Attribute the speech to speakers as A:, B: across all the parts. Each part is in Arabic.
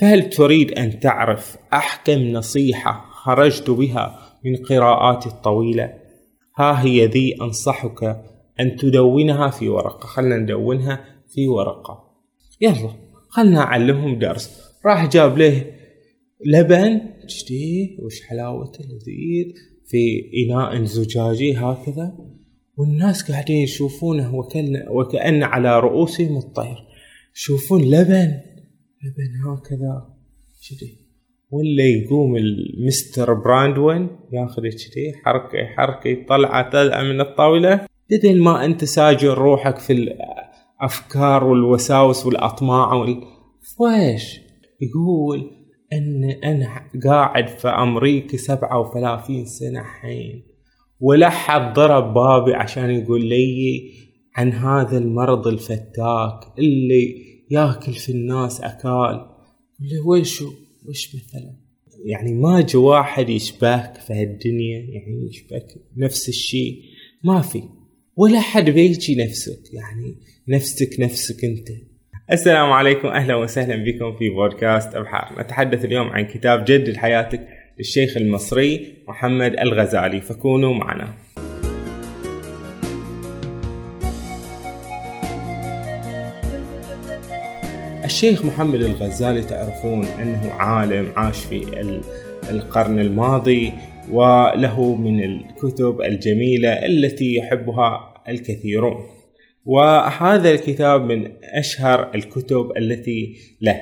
A: فهل تريد أن تعرف أحكم نصيحة خرجت بها من قراءاتي الطويلة؟ ها هي ذي أنصحك أن تدونها في ورقة خلنا ندونها في ورقة يلا خلنا أعلمهم درس راح جاب له لبن جديد وش حلاوته لذيذ في إناء زجاجي هكذا والناس قاعدين يشوفونه وكأن, وكأن على رؤوسهم الطير يشوفون لبن لبن هكذا كذي ولا يقوم المستر براندون ياخذ كذي حركه حركه طلعه طلعه من الطاوله بدل ما انت ساجر روحك في الافكار والوساوس والاطماع فايش يقول ان انا قاعد في امريكا 37 سنه حين ولا حد ضرب بابي عشان يقول لي عن هذا المرض الفتاك اللي ياكل في الناس اكال اللي وشو وش مثلا يعني ما جو واحد يشبهك في هالدنيا يعني يشبهك نفس الشيء ما في ولا حد بيجي نفسك يعني نفسك نفسك انت السلام عليكم اهلا وسهلا بكم في بودكاست ابحار نتحدث اليوم عن كتاب جدد حياتك للشيخ المصري محمد الغزالي فكونوا معنا الشيخ محمد الغزالي تعرفون انه عالم عاش في القرن الماضي وله من الكتب الجميلة التي يحبها الكثيرون وهذا الكتاب من أشهر الكتب التي له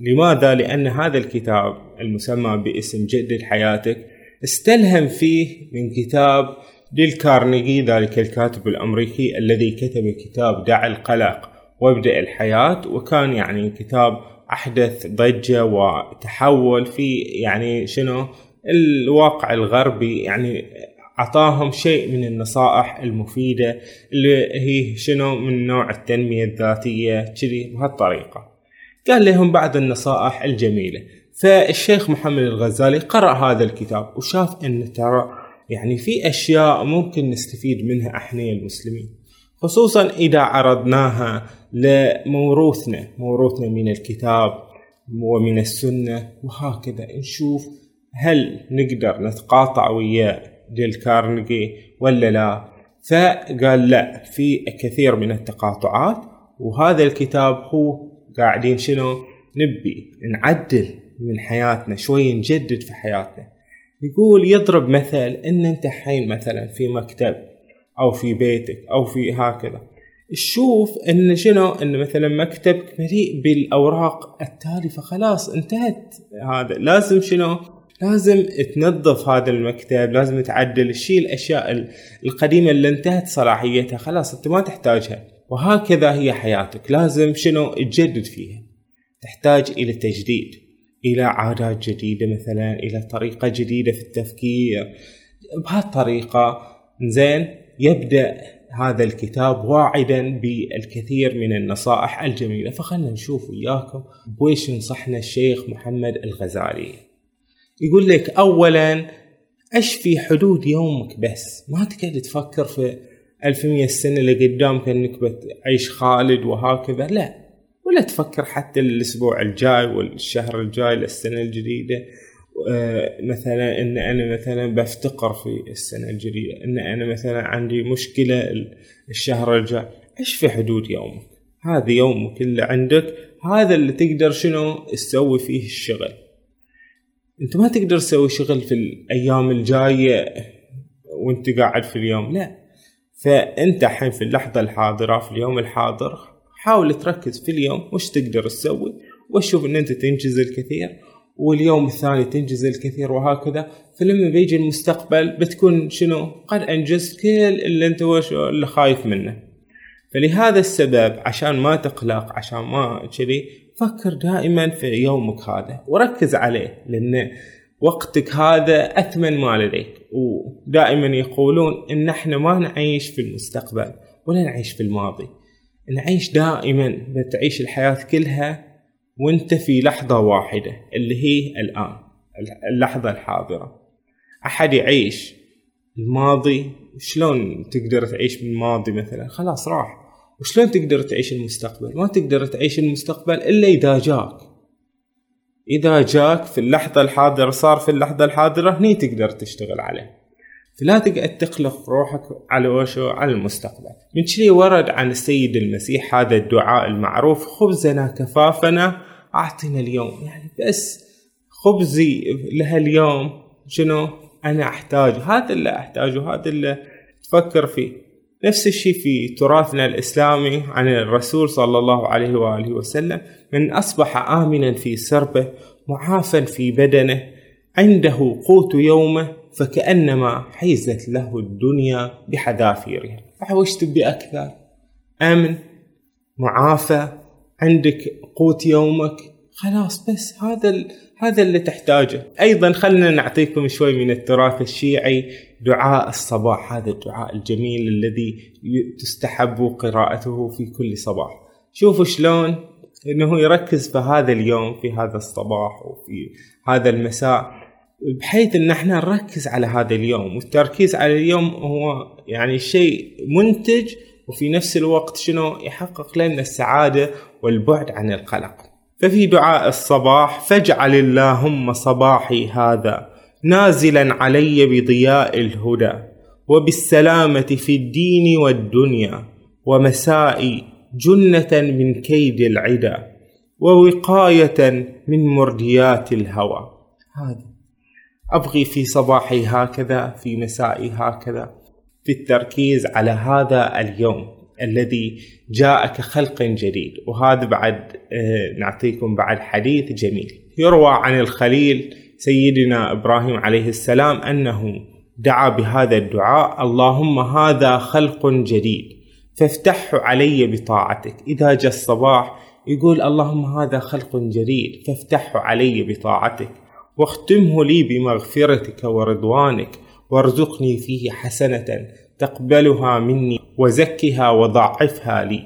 A: لماذا؟ لأن هذا الكتاب المسمى باسم جدد حياتك استلهم فيه من كتاب ديل كارنيجي ذلك الكاتب الأمريكي الذي كتب كتاب دع القلق وابدأ الحياة وكان يعني كتاب أحدث ضجة وتحول في يعني شنو الواقع الغربي يعني أعطاهم شيء من النصائح المفيدة اللي هي شنو من نوع التنمية الذاتية كذي بهالطريقة قال لهم بعض النصائح الجميلة فالشيخ محمد الغزالي قرأ هذا الكتاب وشاف أن ترى يعني في أشياء ممكن نستفيد منها إحنا المسلمين خصوصا إذا عرضناها لموروثنا موروثنا من الكتاب ومن السنة وهكذا نشوف هل نقدر نتقاطع ويا ديل كارنيجي ولا لا فقال لا في كثير من التقاطعات وهذا الكتاب هو قاعدين شنو نبي نعدل من حياتنا شوي نجدد في حياتنا يقول يضرب مثل ان انت حين مثلا في مكتب او في بيتك او في هكذا تشوف ان شنو ان مثلا مكتبك مليء بالاوراق التالفه خلاص انتهت هذا لازم شنو لازم تنظف هذا المكتب لازم تعدل تشيل الاشياء القديمه اللي انتهت صلاحيتها خلاص انت ما تحتاجها وهكذا هي حياتك لازم شنو تجدد فيها تحتاج الى تجديد الى عادات جديده مثلا الى طريقه جديده في التفكير بهالطريقه زين يبدأ هذا الكتاب واعدا بالكثير من النصائح الجميلة فخلنا نشوف وياكم بويش ينصحنا الشيخ محمد الغزالي يقول لك أولا في حدود يومك بس ما تقعد تفكر في 1100 سنة اللي قدامك انك بتعيش خالد وهكذا لا ولا تفكر حتى الاسبوع الجاي والشهر الجاي للسنة الجديدة آه، مثلا ان انا مثلا بفتقر في السنه الجديده ان انا مثلا عندي مشكله الشهر الجاي ايش في حدود يومك هذا يومك اللي عندك هذا اللي تقدر شنو تسوي فيه الشغل انت ما تقدر تسوي شغل في الايام الجايه وانت قاعد في اليوم لا فانت الحين في اللحظه الحاضره في اليوم الحاضر حاول تركز في اليوم وش تقدر تسوي وشوف ان انت تنجز الكثير واليوم الثاني تنجز الكثير وهكذا فلما بيجي المستقبل بتكون شنو قد انجزت كل اللي انت وش اللي خايف منه فلهذا السبب عشان ما تقلق عشان ما كذي فكر دائما في يومك هذا وركز عليه لان وقتك هذا اثمن ما لديك ودائما يقولون ان احنا ما نعيش في المستقبل ولا نعيش في الماضي نعيش دائما بتعيش الحياة كلها وانت في لحظة واحدة اللي هي الآن اللحظة الحاضرة أحد يعيش الماضي شلون تقدر تعيش بالماضي مثلا خلاص راح وشلون تقدر تعيش المستقبل ما تقدر تعيش المستقبل إلا إذا جاك إذا جاك في اللحظة الحاضرة صار في اللحظة الحاضرة هني تقدر تشتغل عليه فلا تقعد تقلق روحك على وشو على المستقبل من شلي ورد عن السيد المسيح هذا الدعاء المعروف خبزنا كفافنا أعطنا اليوم يعني بس خبزي لهاليوم شنو أنا أحتاج هذا اللي أحتاجه هذا اللي تفكر فيه نفس الشيء في تراثنا الإسلامي عن الرسول صلى الله عليه وآله وسلم من أصبح آمنا في سربه معافا في بدنه عنده قوت يومه فكأنما حيزت له الدنيا بحذافيرها فحوش تبي أكثر أمن معافى عندك قوت يومك خلاص بس هذا هذا اللي تحتاجه أيضا خلنا نعطيكم شوي من التراث الشيعي دعاء الصباح هذا الدعاء الجميل الذي تستحب قراءته في كل صباح شوفوا شلون انه يركز في هذا اليوم في هذا الصباح وفي هذا المساء بحيث ان احنا نركز على هذا اليوم والتركيز على اليوم هو يعني شيء منتج وفي نفس الوقت شنو يحقق لنا السعادة والبعد عن القلق ففي دعاء الصباح فاجعل اللهم صباحي هذا نازلا علي بضياء الهدى وبالسلامة في الدين والدنيا ومسائي جنة من كيد العدا ووقاية من مرديات الهوى هذا أبغي في صباحي هكذا في مسائي هكذا في التركيز على هذا اليوم الذي جاء كخلق جديد وهذا بعد آه، نعطيكم بعد حديث جميل يروى عن الخليل سيدنا إبراهيم عليه السلام أنه دعا بهذا الدعاء اللهم هذا خلق جديد فافتحه علي بطاعتك إذا جاء الصباح يقول اللهم هذا خلق جديد فافتحه علي بطاعتك واختمه لي بمغفرتك ورضوانك وارزقني فيه حسنة تقبلها مني وزكها وضعفها لي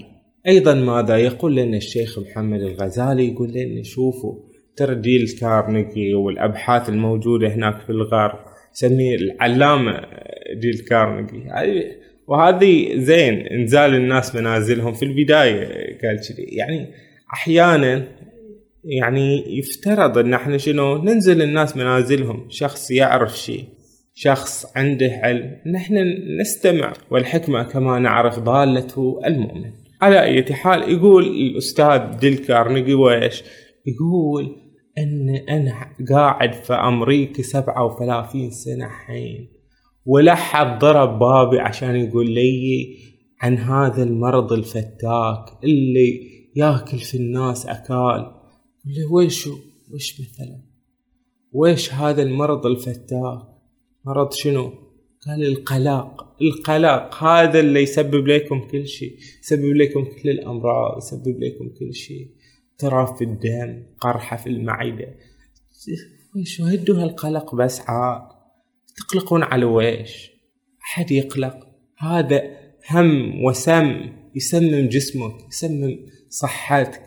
A: أيضا ماذا يقول لنا الشيخ محمد الغزالي يقول لنا شوفوا ترديل كارنيجي والأبحاث الموجودة هناك في الغرب سميه العلامة ديل كارنيجي وهذه زين انزال الناس منازلهم في البداية قال كذي يعني أحيانا يعني يفترض ان احنا شنو ننزل الناس منازلهم شخص يعرف شيء شخص عنده علم نحن نستمع والحكمة كما نعرف ضالة المؤمن على أي حال يقول الأستاذ ديل كارنيجي ويش يقول أن أنا قاعد في أمريكا 37 سنة حين ولا حد ضرب بابي عشان يقول لي عن هذا المرض الفتاك اللي ياكل في الناس أكال اللي ويش وش مثلا ويش هذا المرض الفتاك مرض شنو قال القلق القلق هذا اللي يسبب لكم كل شيء يسبب لكم كل الأمراض يسبب لكم كل شيء تراب في الدم قرحة في المعدة ويش هدوا هالقلق بس عاد تقلقون على ويش أحد يقلق هذا هم وسم يسمم جسمك يسمم صحتك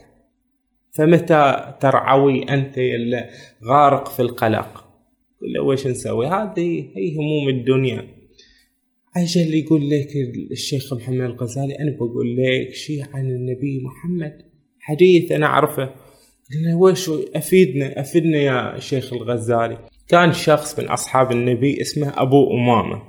A: فمتى ترعوي أنت غارق في القلق له ويش نسوي هذه هي هموم الدنيا أجل يقول لك الشيخ محمد الغزالي أنا بقول لك شيء عن النبي محمد حديث أنا أعرفه قلنا ويش أفيدنا أفيدنا يا شيخ الغزالي كان شخص من أصحاب النبي اسمه أبو أمامة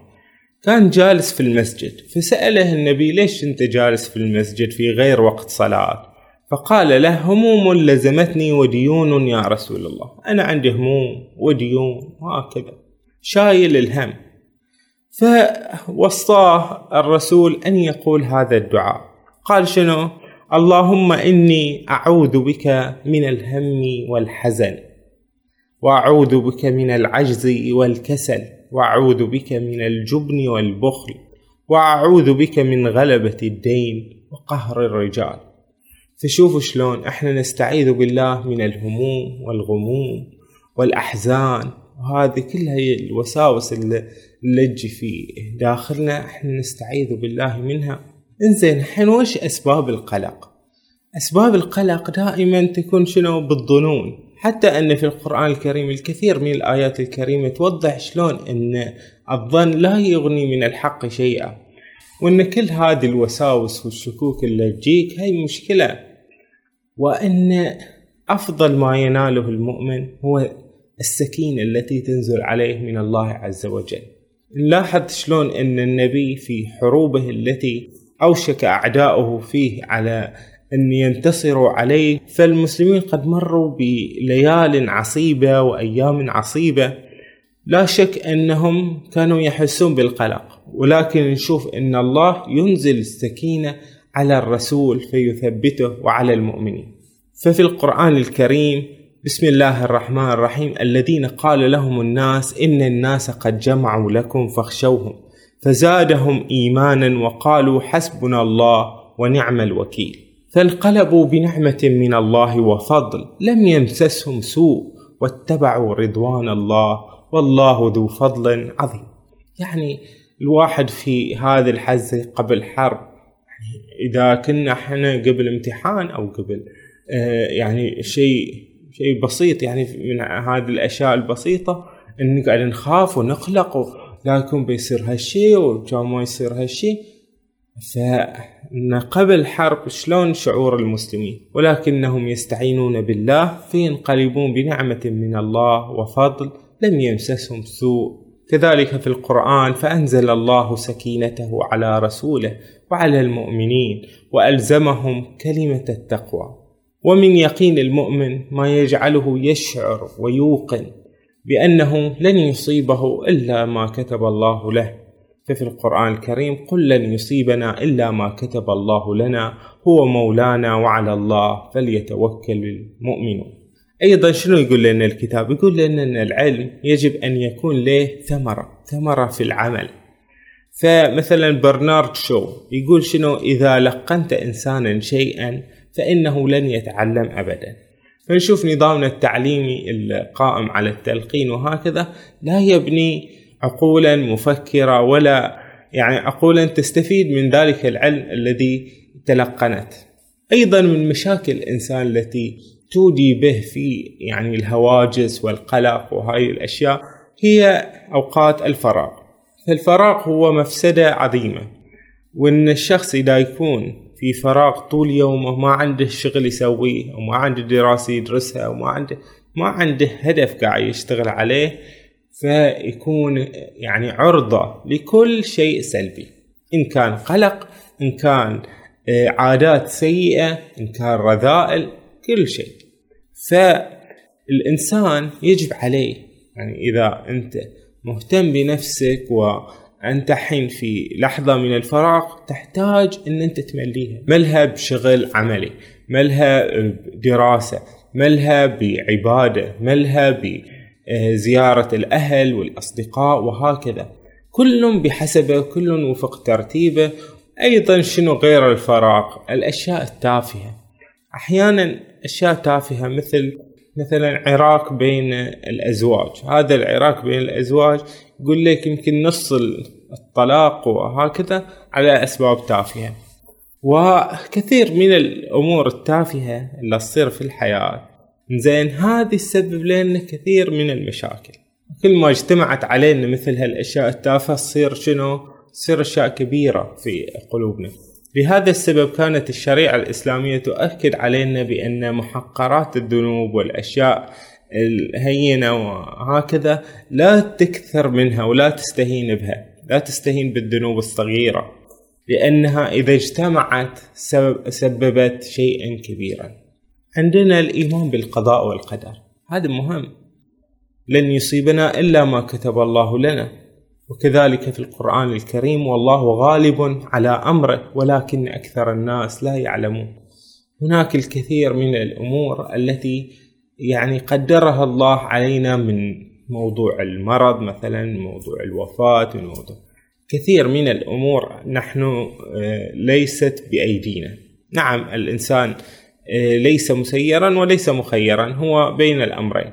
A: كان جالس في المسجد فسأله النبي ليش أنت جالس في المسجد في غير وقت صلاة فقال له هموم لزمتني وديون يا رسول الله أنا عندي هموم وديون وهكذا شايل الهم فوصاه الرسول أن يقول هذا الدعاء قال شنو اللهم إني أعوذ بك من الهم والحزن وأعوذ بك من العجز والكسل وأعوذ بك من الجبن والبخل وأعوذ بك من غلبة الدين وقهر الرجال فشوفوا شلون احنا نستعيذ بالله من الهموم والغموم والأحزان وهذه كلها هي الوساوس اللي, تجي في داخلنا احنا نستعيذ بالله منها انزين الحين وش أسباب القلق أسباب القلق دائما تكون شنو بالظنون حتى أن في القرآن الكريم الكثير من الآيات الكريمة توضح شلون أن الظن لا يغني من الحق شيئا وأن كل هذه الوساوس والشكوك اللي تجيك هي مشكلة وأن أفضل ما يناله المؤمن هو السكينة التي تنزل عليه من الله عز وجل نلاحظ شلون أن النبي في حروبه التي أوشك أعداؤه فيه على أن ينتصروا عليه فالمسلمين قد مروا بليال عصيبة وأيام عصيبة لا شك أنهم كانوا يحسون بالقلق ولكن نشوف أن الله ينزل السكينة على الرسول فيثبته وعلى المؤمنين ففي القرآن الكريم بسم الله الرحمن الرحيم الذين قال لهم الناس إن الناس قد جمعوا لكم فاخشوهم فزادهم إيمانا وقالوا حسبنا الله ونعم الوكيل فانقلبوا بنعمة من الله وفضل لم يمسسهم سوء واتبعوا رضوان الله والله ذو فضل عظيم يعني الواحد في هذه الحزة قبل حرب اذا كنا احنا قبل امتحان او قبل آه، يعني شيء شيء بسيط يعني من هذه الاشياء البسيطه ان قاعد نخاف ونقلق لا يكون بيصير هالشيء وكان ما يصير هالشيء فإن قبل حرب شلون شعور المسلمين ولكنهم يستعينون بالله فينقلبون بنعمة من الله وفضل لم يمسسهم سوء كذلك في القرآن فأنزل الله سكينته على رسوله وعلى المؤمنين وألزمهم كلمة التقوى ومن يقين المؤمن ما يجعله يشعر ويوقن بأنه لن يصيبه إلا ما كتب الله له ففي القرآن الكريم قل لن يصيبنا إلا ما كتب الله لنا هو مولانا وعلى الله فليتوكل المؤمنون أيضا شنو يقول لنا الكتاب يقول لنا أن العلم يجب أن يكون له ثمرة ثمرة في العمل فمثلا برنارد شو يقول شنو إذا لقنت إنسانا شيئا فإنه لن يتعلم أبدا فنشوف نظامنا التعليمي القائم على التلقين وهكذا لا يبني عقولا مفكرة ولا يعني عقولا تستفيد من ذلك العلم الذي تلقنت أيضا من مشاكل الإنسان التي تودي به في يعني الهواجس والقلق وهاي الأشياء هي أوقات الفراغ فالفراغ هو مفسدة عظيمة وإن الشخص إذا يكون في فراغ طول يومه ما عنده شغل يسويه وما عنده دراسة يدرسها وما عنده ما عنده هدف قاعد يشتغل عليه فيكون يعني عرضة لكل شيء سلبي إن كان قلق إن كان آه، عادات سيئة إن كان رذائل كل شيء فالإنسان يجب عليه يعني إذا أنت مهتم بنفسك وأنت حين في لحظة من الفراغ تحتاج أن أنت تمليها ملها بشغل عملي ملها بدراسة ملها بعبادة ملها بزيارة الأهل والأصدقاء وهكذا كل بحسبه كل وفق ترتيبه أيضا شنو غير الفراغ الأشياء التافهة أحيانا اشياء تافهه مثل مثلا عراق بين الازواج هذا العراق بين الازواج يقول لك يمكن نص الطلاق وهكذا على اسباب تافهه وكثير من الامور التافهه اللي تصير في الحياه زين هذه تسبب لنا كثير من المشاكل كل ما اجتمعت علينا مثل هالاشياء التافهه تصير شنو تصير اشياء كبيره في قلوبنا لهذا السبب كانت الشريعة الإسلامية تؤكد علينا بأن محقرات الذنوب والأشياء الهينة وهكذا لا تكثر منها ولا تستهين بها لا تستهين بالذنوب الصغيرة لأنها إذا اجتمعت سببت شيئا كبيرا عندنا الإيمان بالقضاء والقدر هذا مهم لن يصيبنا إلا ما كتب الله لنا وكذلك في القرآن الكريم والله غالب على أمره ولكن أكثر الناس لا يعلمون هناك الكثير من الأمور التي يعني قدرها الله علينا من موضوع المرض مثلا موضوع الوفاة موضوع كثير من الأمور نحن آه، ليست بأيدينا نعم الإنسان آه، ليس مسيرا وليس مخيرا هو بين الأمرين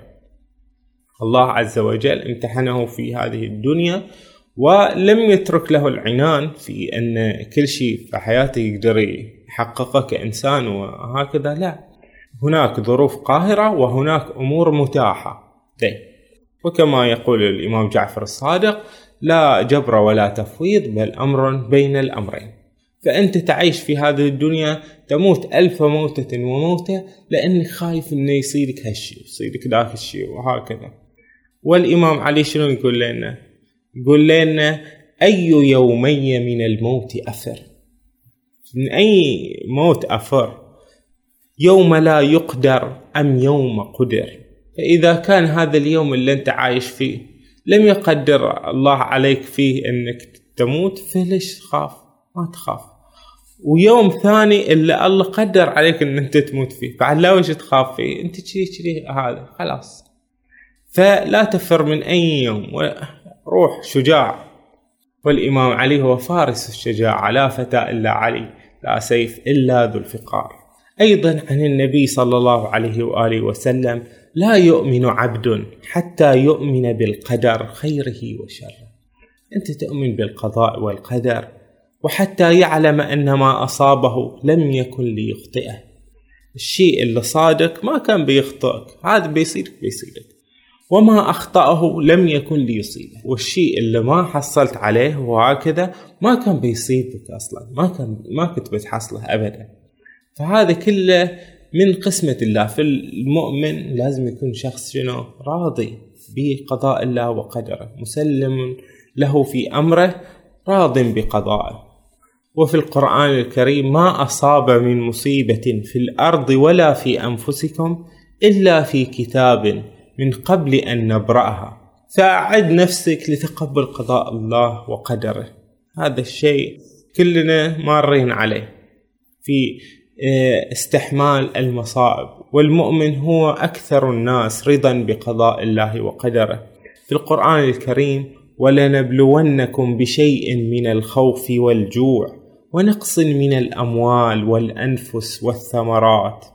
A: الله عز وجل امتحنه في هذه الدنيا ولم يترك له العنان في أن كل شيء في حياته يقدر يحققه كإنسان وهكذا لا هناك ظروف قاهرة وهناك أمور متاحة دي. وكما يقول الإمام جعفر الصادق لا جبر ولا تفويض بل أمر بين الأمرين فأنت تعيش في هذه الدنيا تموت ألف موتة وموتة لأنك خايف أنه يصيدك هالشيء يصيدك ذاك الشيء وهكذا والإمام علي شنو يقول لنا يقول لنا أي يومي من الموت أثر من أي موت أفر يوم لا يقدر أم يوم قدر فإذا كان هذا اليوم اللي أنت عايش فيه لم يقدر الله عليك فيه أنك تموت فليش تخاف ما تخاف ويوم ثاني اللي الله قدر عليك ان انت تموت فيه لا وش تخاف فيه انت كذي كذي هذا خلاص فلا تفر من أي يوم روح شجاع والإمام علي هو فارس الشجاعة لا فتى إلا علي لا سيف إلا ذو الفقار أيضا عن النبي صلى الله عليه وآله وسلم لا يؤمن عبد حتى يؤمن بالقدر خيره وشره أنت تؤمن بالقضاء والقدر وحتى يعلم أن ما أصابه لم يكن ليخطئه الشيء اللي صادك ما كان بيخطئك هذا بيصيرك بيصيرك وما أخطأه لم يكن ليصيبه والشيء اللي ما حصلت عليه وهكذا ما كان بيصيبك أصلا ما كان ما كنت بتحصله أبدا فهذا كله من قسمة الله فالمؤمن لازم يكون شخص شنو راضي بقضاء الله وقدره مسلم له في أمره راض بقضائه وفي القرآن الكريم ما أصاب من مصيبة في الأرض ولا في أنفسكم إلا في كتاب من قبل أن نبرأها فأعد نفسك لتقبل قضاء الله وقدره هذا الشيء كلنا مارين عليه في آه، استحمال المصائب والمؤمن هو أكثر الناس رضا بقضاء الله وقدره في القرآن الكريم ولنبلونكم بشيء من الخوف والجوع ونقص من الأموال والأنفس والثمرات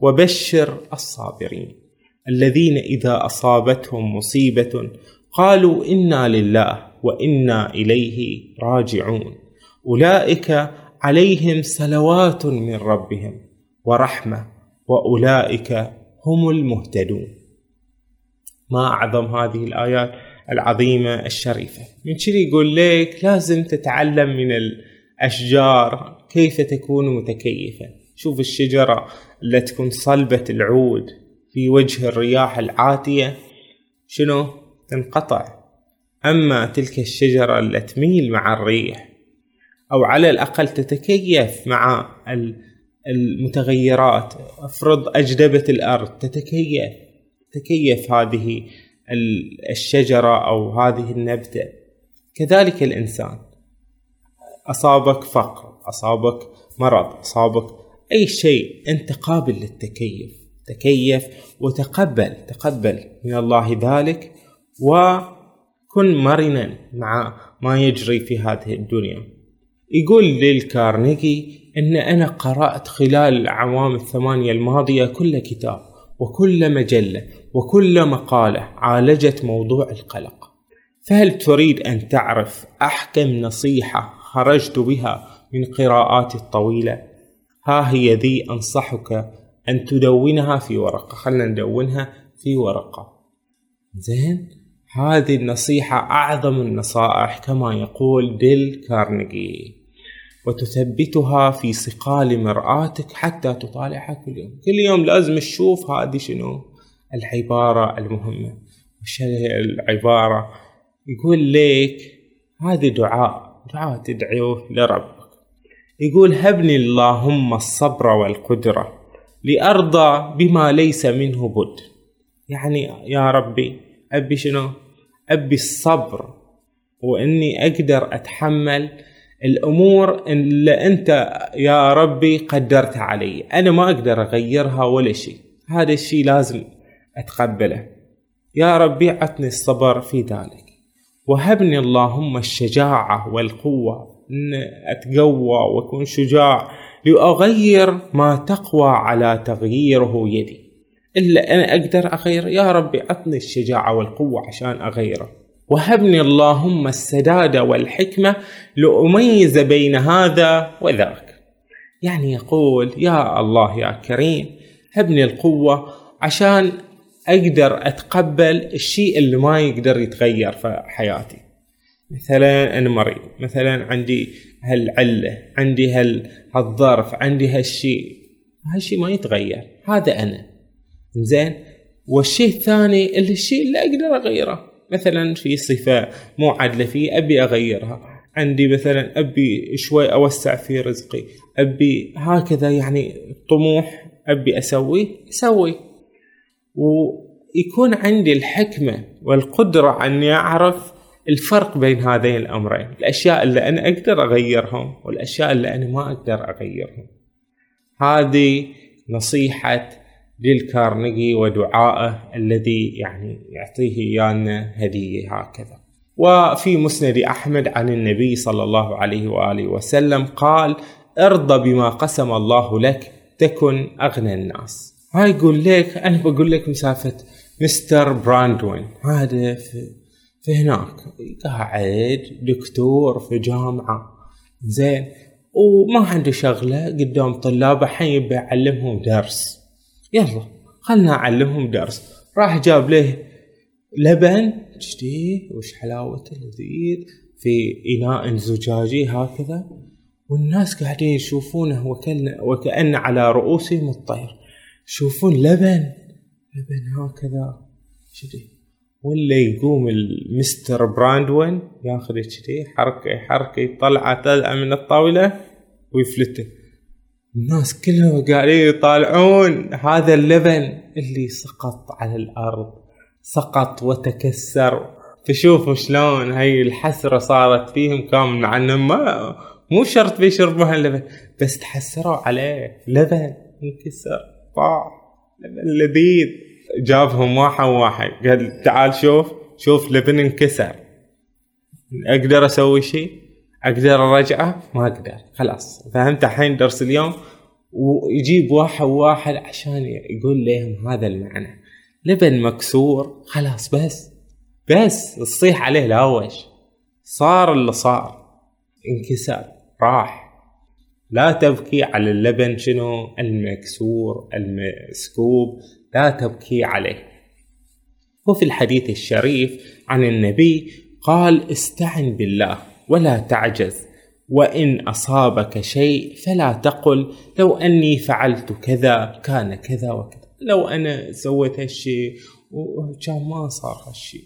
A: وبشر الصابرين الذين إذا أصابتهم مصيبة قالوا إنا لله وإنا إليه راجعون أولئك عليهم سلوات من ربهم ورحمة وأولئك هم المهتدون ما أعظم هذه الآيات العظيمة الشريفة من شري يقول لك لازم تتعلم من الأشجار كيف تكون متكيفة شوف الشجرة اللي تكون صلبة العود في وجه الرياح العاتية شنو تنقطع أما تلك الشجرة التي تميل مع الريح أو على الأقل تتكيف مع المتغيرات افرض أجدبة الأرض تتكيف تتكيف هذه الشجرة أو هذه النبتة كذلك الإنسان أصابك فقر أصابك مرض أصابك أي شيء أنت قابل للتكيف تكيف وتقبل تقبل من الله ذلك وكن مرنا مع ما يجري في هذه الدنيا يقول كارنيجي ان انا قرأت خلال العوام الثمانية الماضية كل كتاب وكل مجلة وكل مقالة عالجت موضوع القلق فهل تريد ان تعرف احكم نصيحة خرجت بها من قراءاتي الطويلة ها هي ذي انصحك أن تدونها في ورقة خلنا ندونها في ورقة زين هذه النصيحة أعظم النصائح كما يقول ديل كارنيجي وتثبتها في صقال مرآتك حتى تطالعها كل يوم كل يوم لازم تشوف هذه شنو العبارة المهمة وش العبارة يقول ليك هذه دعاء دعاء تدعوه لربك يقول هبني اللهم الصبر والقدرة لأرضى بما ليس منه بد يعني يا ربي أبي شنو أبي الصبر وإني أقدر أتحمل الأمور اللي أنت يا ربي قدرت علي أنا ما أقدر أغيرها ولا شيء هذا الشيء لازم أتقبله يا ربي عطني الصبر في ذلك وهبني اللهم الشجاعة والقوة أن أتقوى وأكون شجاع لأغير ما تقوى على تغييره يدي إلا أنا أقدر أغير يا ربي أعطني الشجاعة والقوة عشان أغيره وهبني اللهم السداد والحكمة لأميز بين هذا وذاك يعني يقول يا الله يا كريم هبني القوة عشان أقدر أتقبل الشيء اللي ما يقدر يتغير في حياتي مثلا أنا مريض مثلا عندي هالعله عندي هال... هالظرف عندي هالشيء هالشيء ما يتغير هذا انا زين والشيء الثاني اللي الشيء اللي اقدر اغيره مثلا في صفه مو عادله فيه ابي اغيرها عندي مثلا ابي شوي اوسع في رزقي ابي هكذا يعني طموح ابي اسوي اسوي ويكون عندي الحكمه والقدره اني اعرف الفرق بين هذين الامرين الاشياء اللي انا اقدر اغيرهم والاشياء اللي انا ما اقدر اغيرهم هذه نصيحة للكارنيجي ودعائه الذي يعني يعطيه إيانا هدية هكذا وفي مسند أحمد عن النبي صلى الله عليه وآله وسلم قال ارضى بما قسم الله لك تكن أغنى الناس هاي يقول لك أنا بقول لك مسافة مستر براندوين هذا في فهناك قاعد دكتور في جامعة زين وما عنده شغلة قدام طلابه حين بعلمهم درس يلا خلنا أعلمهم درس راح جاب له لبن جديد وش حلاوته لذيذ في إناء زجاجي هكذا والناس قاعدين يشوفونه وكأن, وكأن على رؤوسهم الطير يشوفون لبن لبن هكذا شديد ولا يقوم المستر براندوين ياخذ كذي حركة حركة يطلعه طلعه من الطاولة ويفلته الناس كلهم قاعدين يطالعون هذا اللبن اللي سقط على الارض سقط وتكسر تشوفوا شلون هاي الحسرة صارت فيهم كان عن ما مو شرط بيشربون هاللبن بس تحسروا عليه لبن انكسر طاح لبن لذيذ جابهم واحد واحد قال تعال شوف شوف لبن انكسر اقدر اسوي شيء اقدر ارجعه ما اقدر خلاص فهمت الحين درس اليوم ويجيب واحد واحد عشان يقول لهم هذا المعنى لبن مكسور خلاص بس بس تصيح عليه الهوش صار اللي صار انكسر راح لا تبكي على اللبن شنو المكسور المسكوب لا تبكي عليه وفي الحديث الشريف عن النبي قال استعن بالله ولا تعجز وان اصابك شيء فلا تقل لو اني فعلت كذا كان كذا وكذا لو انا سويت هالشيء وكان ما صار هالشيء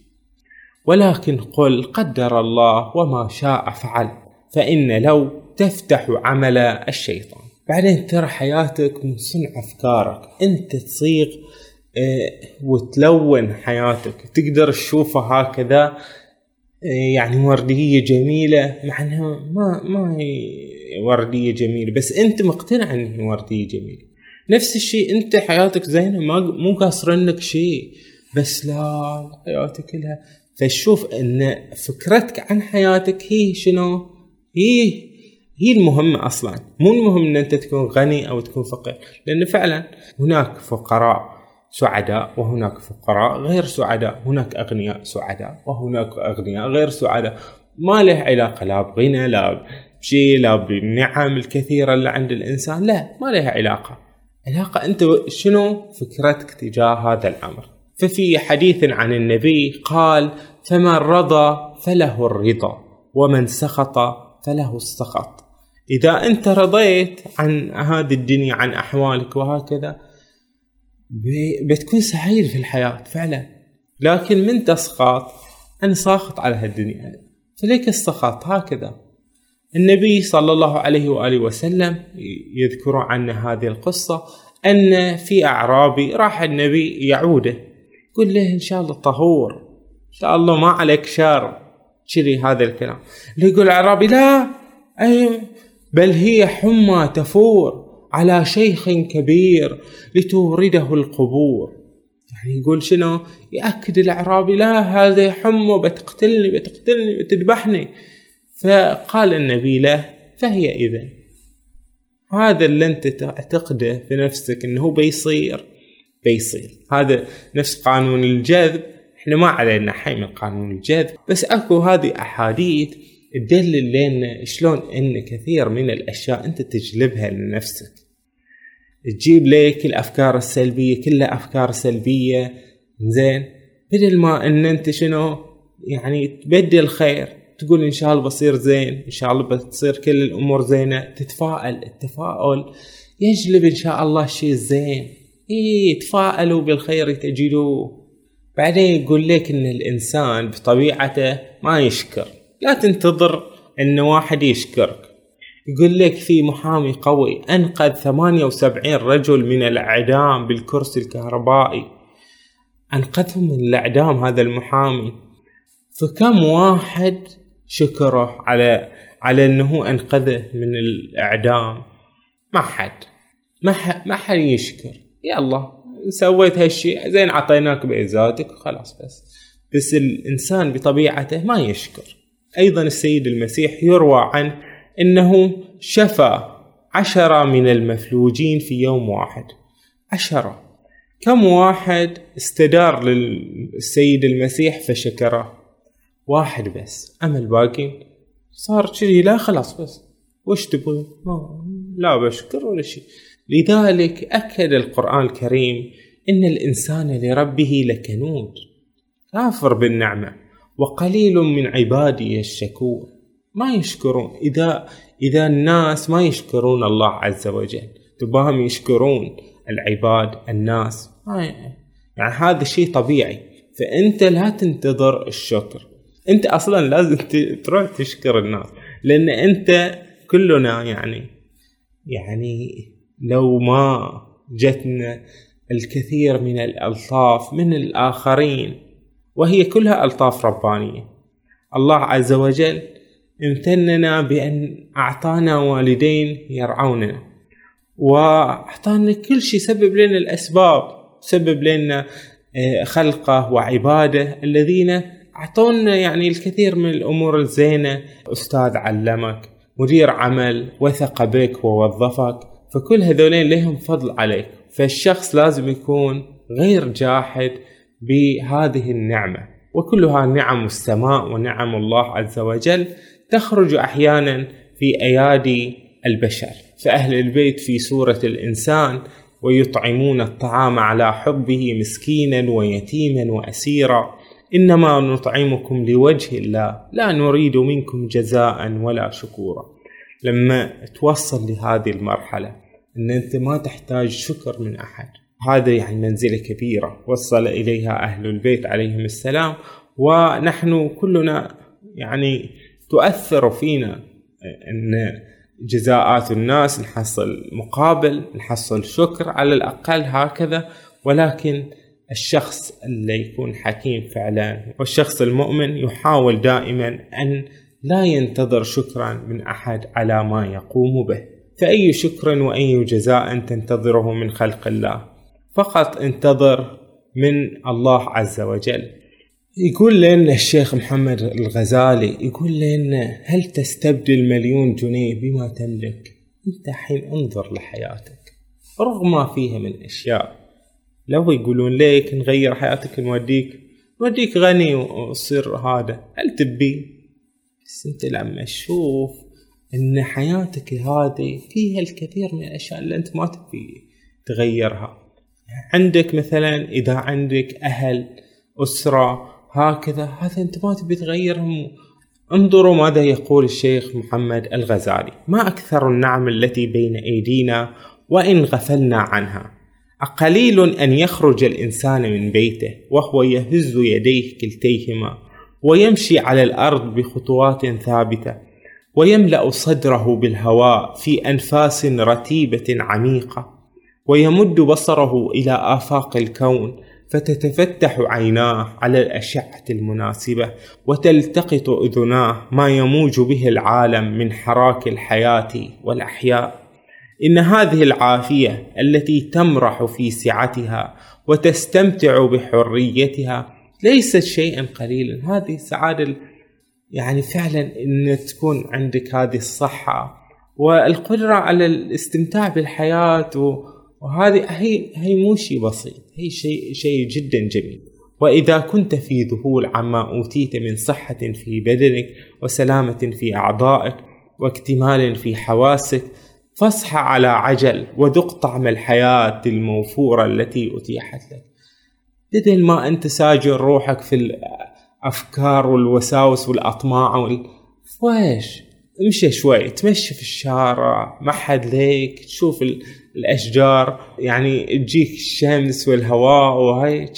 A: ولكن قل قدر الله وما شاء فعل فان لو تفتح عمل الشيطان بعدين ترى حياتك من صنع افكارك انت تصيغ آه، وتلون حياتك تقدر تشوفها هكذا آه، يعني وردية جميلة مع انها ما ما هي وردية جميلة بس انت مقتنع انها وردية جميلة نفس الشيء انت حياتك زينة ما مو قاصر لك شيء بس لا حياتك كلها فشوف ان فكرتك عن حياتك هي شنو؟ هي هي المهمة أصلا مو المهم أن أنت تكون غني أو تكون فقير لأن فعلا هناك فقراء سعداء وهناك فقراء غير سعداء هناك أغنياء سعداء وهناك أغنياء غير سعداء ما له علاقة لا بغنى لا بشيء لا بالنعم الكثيرة اللي عند الإنسان لا ما لها علاقة علاقة أنت شنو فكرتك تجاه هذا الأمر ففي حديث عن النبي قال فمن رضى فله الرضا ومن سخط فله السخط اذا انت رضيت عن هذه الدنيا عن احوالك وهكذا بتكون سعيد في الحياه فعلا لكن من تسقط انا ساخط على هالدنيا فليك السخط هكذا النبي صلى الله عليه واله وسلم يذكر عن هذه القصه ان في اعرابي راح النبي يعوده يقول له ان شاء الله طهور ان شاء الله ما عليك شر شري هذا الكلام اللي يقول اعرابي لا أي بل هي حمى تفور على شيخ كبير لتورده القبور يعني يقول شنو يأكد الأعرابي لا هذا حمى بتقتلني بتقتلني بتذبحني فقال النبي له فهي إذا هذا اللي أنت تعتقده في نفسك أنه بيصير بيصير هذا نفس قانون الجذب احنا ما علينا حي من قانون الجذب بس اكو هذه احاديث تدلل لنا شلون ان كثير من الاشياء انت تجلبها لنفسك تجيب لك الافكار السلبيه كلها افكار سلبيه زين بدل ما ان انت شنو يعني تبدل خير تقول ان شاء الله بصير زين ان شاء الله بتصير كل الامور زينه تتفائل التفاؤل يجلب ان شاء الله شيء الزين اي تفائلوا بالخير تجدوه بعدين يقول لك ان الانسان بطبيعته ما يشكر لا تنتظر ان واحد يشكرك يقول لك في محامي قوي انقذ 78 رجل من الاعدام بالكرسي الكهربائي انقذهم من الاعدام هذا المحامي فكم واحد شكره على على انه انقذه من الاعدام ما حد ما حد ما حد يشكر يلا سويت هالشيء زين عطيناك بإزازتك وخلاص بس بس الانسان بطبيعته ما يشكر أيضا السيد المسيح يروى عنه أنه شفى عشرة من المفلوجين في يوم واحد عشرة كم واحد استدار للسيد المسيح فشكره واحد بس أما الباقي صار كذي لا خلاص بس وش تبغي لا بشكر ولا شيء لذلك أكد القرآن الكريم إن الإنسان لربه لكنود كافر بالنعمة وقليل من عبادي الشكور ما يشكرون إذا إذا الناس ما يشكرون الله عز وجل تباهم يشكرون العباد الناس ما يعني هذا شيء طبيعي فأنت لا تنتظر الشكر أنت أصلا لازم تروح تشكر الناس لأن أنت كلنا يعني يعني لو ما جتنا الكثير من الألطاف من الآخرين وهي كلها ألطاف ربانية الله عز وجل امتننا بأن أعطانا والدين يرعوننا وأعطانا كل شيء سبب لنا الأسباب سبب لنا آه، خلقه وعباده الذين أعطونا يعني الكثير من الأمور الزينة أستاذ علمك مدير عمل وثق بك ووظفك فكل هذولين لهم فضل عليك فالشخص لازم يكون غير جاحد بهذه النعمة وكلها نعم السماء ونعم الله عز وجل تخرج أحيانا في أيادي البشر فأهل البيت في سورة الإنسان ويطعمون الطعام على حبه مسكينا ويتيما وأسيرا إنما نطعمكم لوجه الله لا نريد منكم جزاء ولا شكورا لما توصل لهذه المرحلة أن أنت ما تحتاج شكر من أحد هذا يعني منزلة كبيرة وصل إليها أهل البيت عليهم السلام ونحن كلنا يعني تؤثر فينا أن جزاءات الناس نحصل مقابل نحصل شكر على الأقل هكذا ولكن الشخص اللي يكون حكيم فعلا والشخص المؤمن يحاول دائما أن لا ينتظر شكرا من أحد على ما يقوم به فأي شكر وأي جزاء تنتظره من خلق الله فقط انتظر من الله عز وجل يقول لنا الشيخ محمد الغزالي يقول لنا هل تستبدل مليون جنيه بما تملك انت حين انظر لحياتك رغم ما فيها من اشياء لو يقولون ليك نغير حياتك نوديك نوديك غني وتصير هذا هل تبي بس انت لما تشوف ان حياتك هذه فيها الكثير من الاشياء اللي انت ما تبي تغيرها عندك مثلا اذا عندك اهل اسره هكذا هذا انت ما تبي تغيرهم انظروا ماذا يقول الشيخ محمد الغزالي ما اكثر النعم التي بين ايدينا وان غفلنا عنها أقليل أن يخرج الإنسان من بيته وهو يهز يديه كلتيهما ويمشي على الأرض بخطوات ثابتة ويملأ صدره بالهواء في أنفاس رتيبة عميقة ويمد بصره إلى آفاق الكون فتتفتح عيناه على الأشعة المناسبة وتلتقط أذناه ما يموج به العالم من حراك الحياة والأحياء إن هذه العافية التي تمرح في سعتها وتستمتع بحريتها ليست شيئا قليلا هذه السعادة يعني فعلا أن تكون عندك هذه الصحة والقدرة على الاستمتاع بالحياة و وهذه هي هي مو شيء بسيط هي شيء شيء جدا جميل وإذا كنت في ذهول عما أوتيت من صحة في بدنك وسلامة في أعضائك واكتمال في حواسك فاصحى على عجل وذق طعم الحياة الموفورة التي أتيحت لك بدل ما أنت ساجر روحك في الأفكار والوساوس والأطماع وال... ويش امشي شوي تمشي في الشارع ما حد ليك تشوف ال... الاشجار يعني تجيك الشمس والهواء وهاي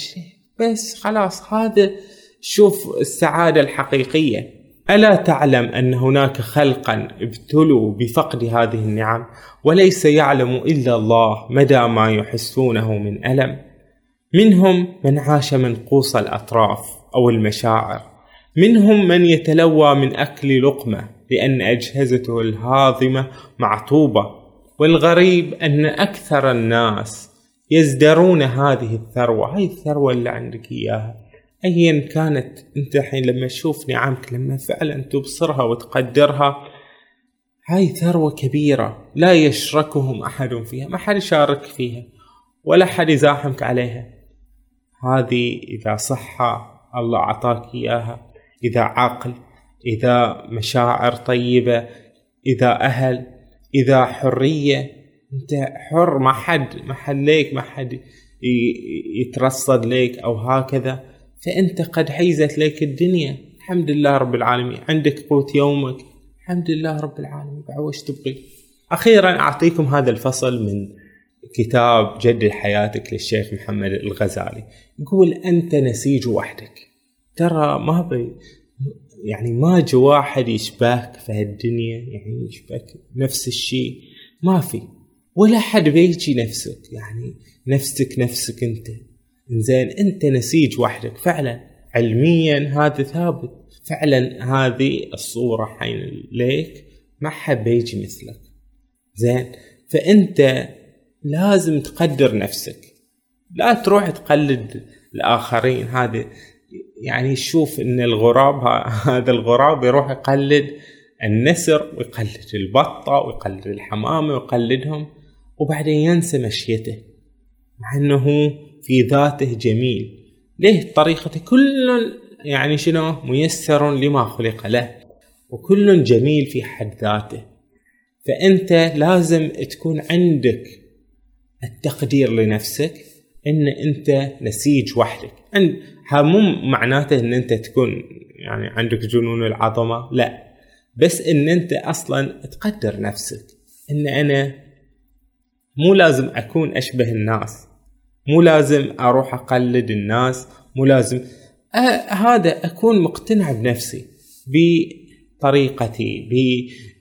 A: بس خلاص هذا شوف السعاده الحقيقيه الا تعلم ان هناك خلقا ابتلوا بفقد هذه النعم وليس يعلم الا الله مدى ما يحسونه من الم منهم من عاش منقوص الاطراف او المشاعر منهم من يتلوى من اكل لقمه لان اجهزته الهاضمه معطوبه والغريب أن أكثر الناس يزدرون هذه الثروة هاي الثروة اللي عندك إياها أيا كانت أنت الحين لما تشوف نعمك لما فعلا تبصرها وتقدرها هاي ثروة كبيرة لا يشركهم أحد فيها ما حد يشارك فيها ولا حد يزاحمك عليها هذه إذا صحة الله أعطاك إياها إذا عقل إذا مشاعر طيبة إذا أهل اذا حريه انت حر ما حد ما حد ليك ما حد يترصد ليك او هكذا فانت قد حيزت لك الدنيا الحمد لله رب العالمين عندك قوت يومك الحمد لله رب العالمين بعوش وش تبغي اخيرا اعطيكم هذا الفصل من كتاب جدد حياتك للشيخ محمد الغزالي يقول انت نسيج وحدك ترى ما بي يعني ما جو واحد يشبهك في هالدنيا يعني يشبهك نفس الشيء ما في ولا حد بيجي نفسك يعني نفسك نفسك انت زين انت نسيج وحدك فعلا علميا هذا ثابت فعلا هذه الصورة حين ليك ما حد بيجي مثلك زين فانت لازم تقدر نفسك لا تروح تقلد الاخرين هذه يعني يشوف ان الغراب هذا الغراب يروح يقلد النسر ويقلد البطة ويقلد الحمامة ويقلدهم وبعدين ينسى مشيته مع انه في ذاته جميل ليه طريقته كل يعني شنو ميسر لما خلق له وكل جميل في حد ذاته فانت لازم تكون عندك التقدير لنفسك ان انت نسيج وحدك عند مو معناته ان انت تكون يعني عندك جنون العظمه لا بس ان انت اصلا تقدر نفسك ان انا مو لازم اكون اشبه الناس مو لازم اروح اقلد الناس مو لازم أه هذا اكون مقتنع بنفسي بطريقتي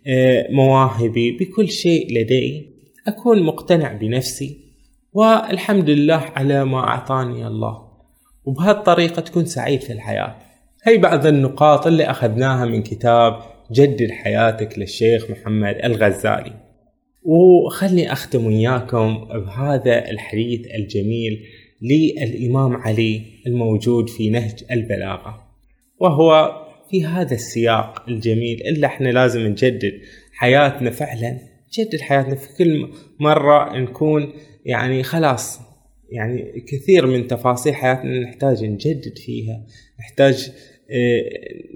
A: بمواهبي أه، بكل شيء لدي اكون مقتنع بنفسي والحمد لله على ما اعطاني الله وبهالطريقة تكون سعيد في الحياة هي بعض النقاط اللي أخذناها من كتاب جدد حياتك للشيخ محمد الغزالي وخلني أختم وياكم بهذا الحديث الجميل للإمام علي الموجود في نهج البلاغة وهو في هذا السياق الجميل اللي احنا لازم نجدد حياتنا فعلا نجدد حياتنا في كل مرة نكون يعني خلاص يعني كثير من تفاصيل حياتنا نحتاج نجدد فيها نحتاج آه،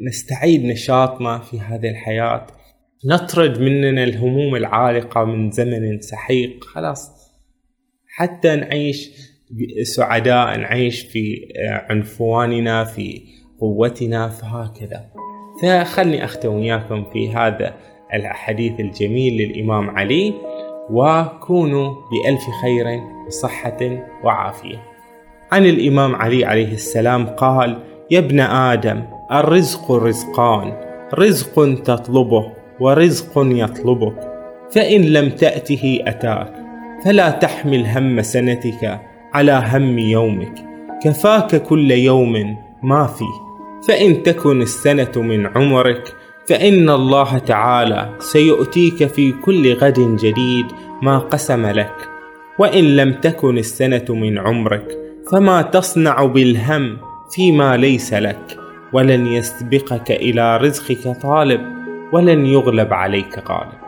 A: نستعيد نشاطنا في هذه الحياة نطرد مننا الهموم العالقة من زمن سحيق خلاص حتى نعيش سعداء نعيش في آه، عنفواننا في قوتنا فهكذا فخلني أختم وياكم في هذا الحديث الجميل للإمام علي وكونوا بألف خير وصحة وعافية. عن الإمام علي عليه السلام قال: يا ابن آدم الرزق رزقان، رزق تطلبه ورزق يطلبك، فإن لم تأته أتاك، فلا تحمل هم سنتك على هم يومك، كفاك كل يوم ما فيه، فإن تكن السنة من عمرك فإن الله تعالى سيؤتيك في كل غد جديد ما قسم لك وإن لم تكن السنة من عمرك فما تصنع بالهم فيما ليس لك ولن يسبقك إلى رزقك طالب ولن يغلب عليك غالب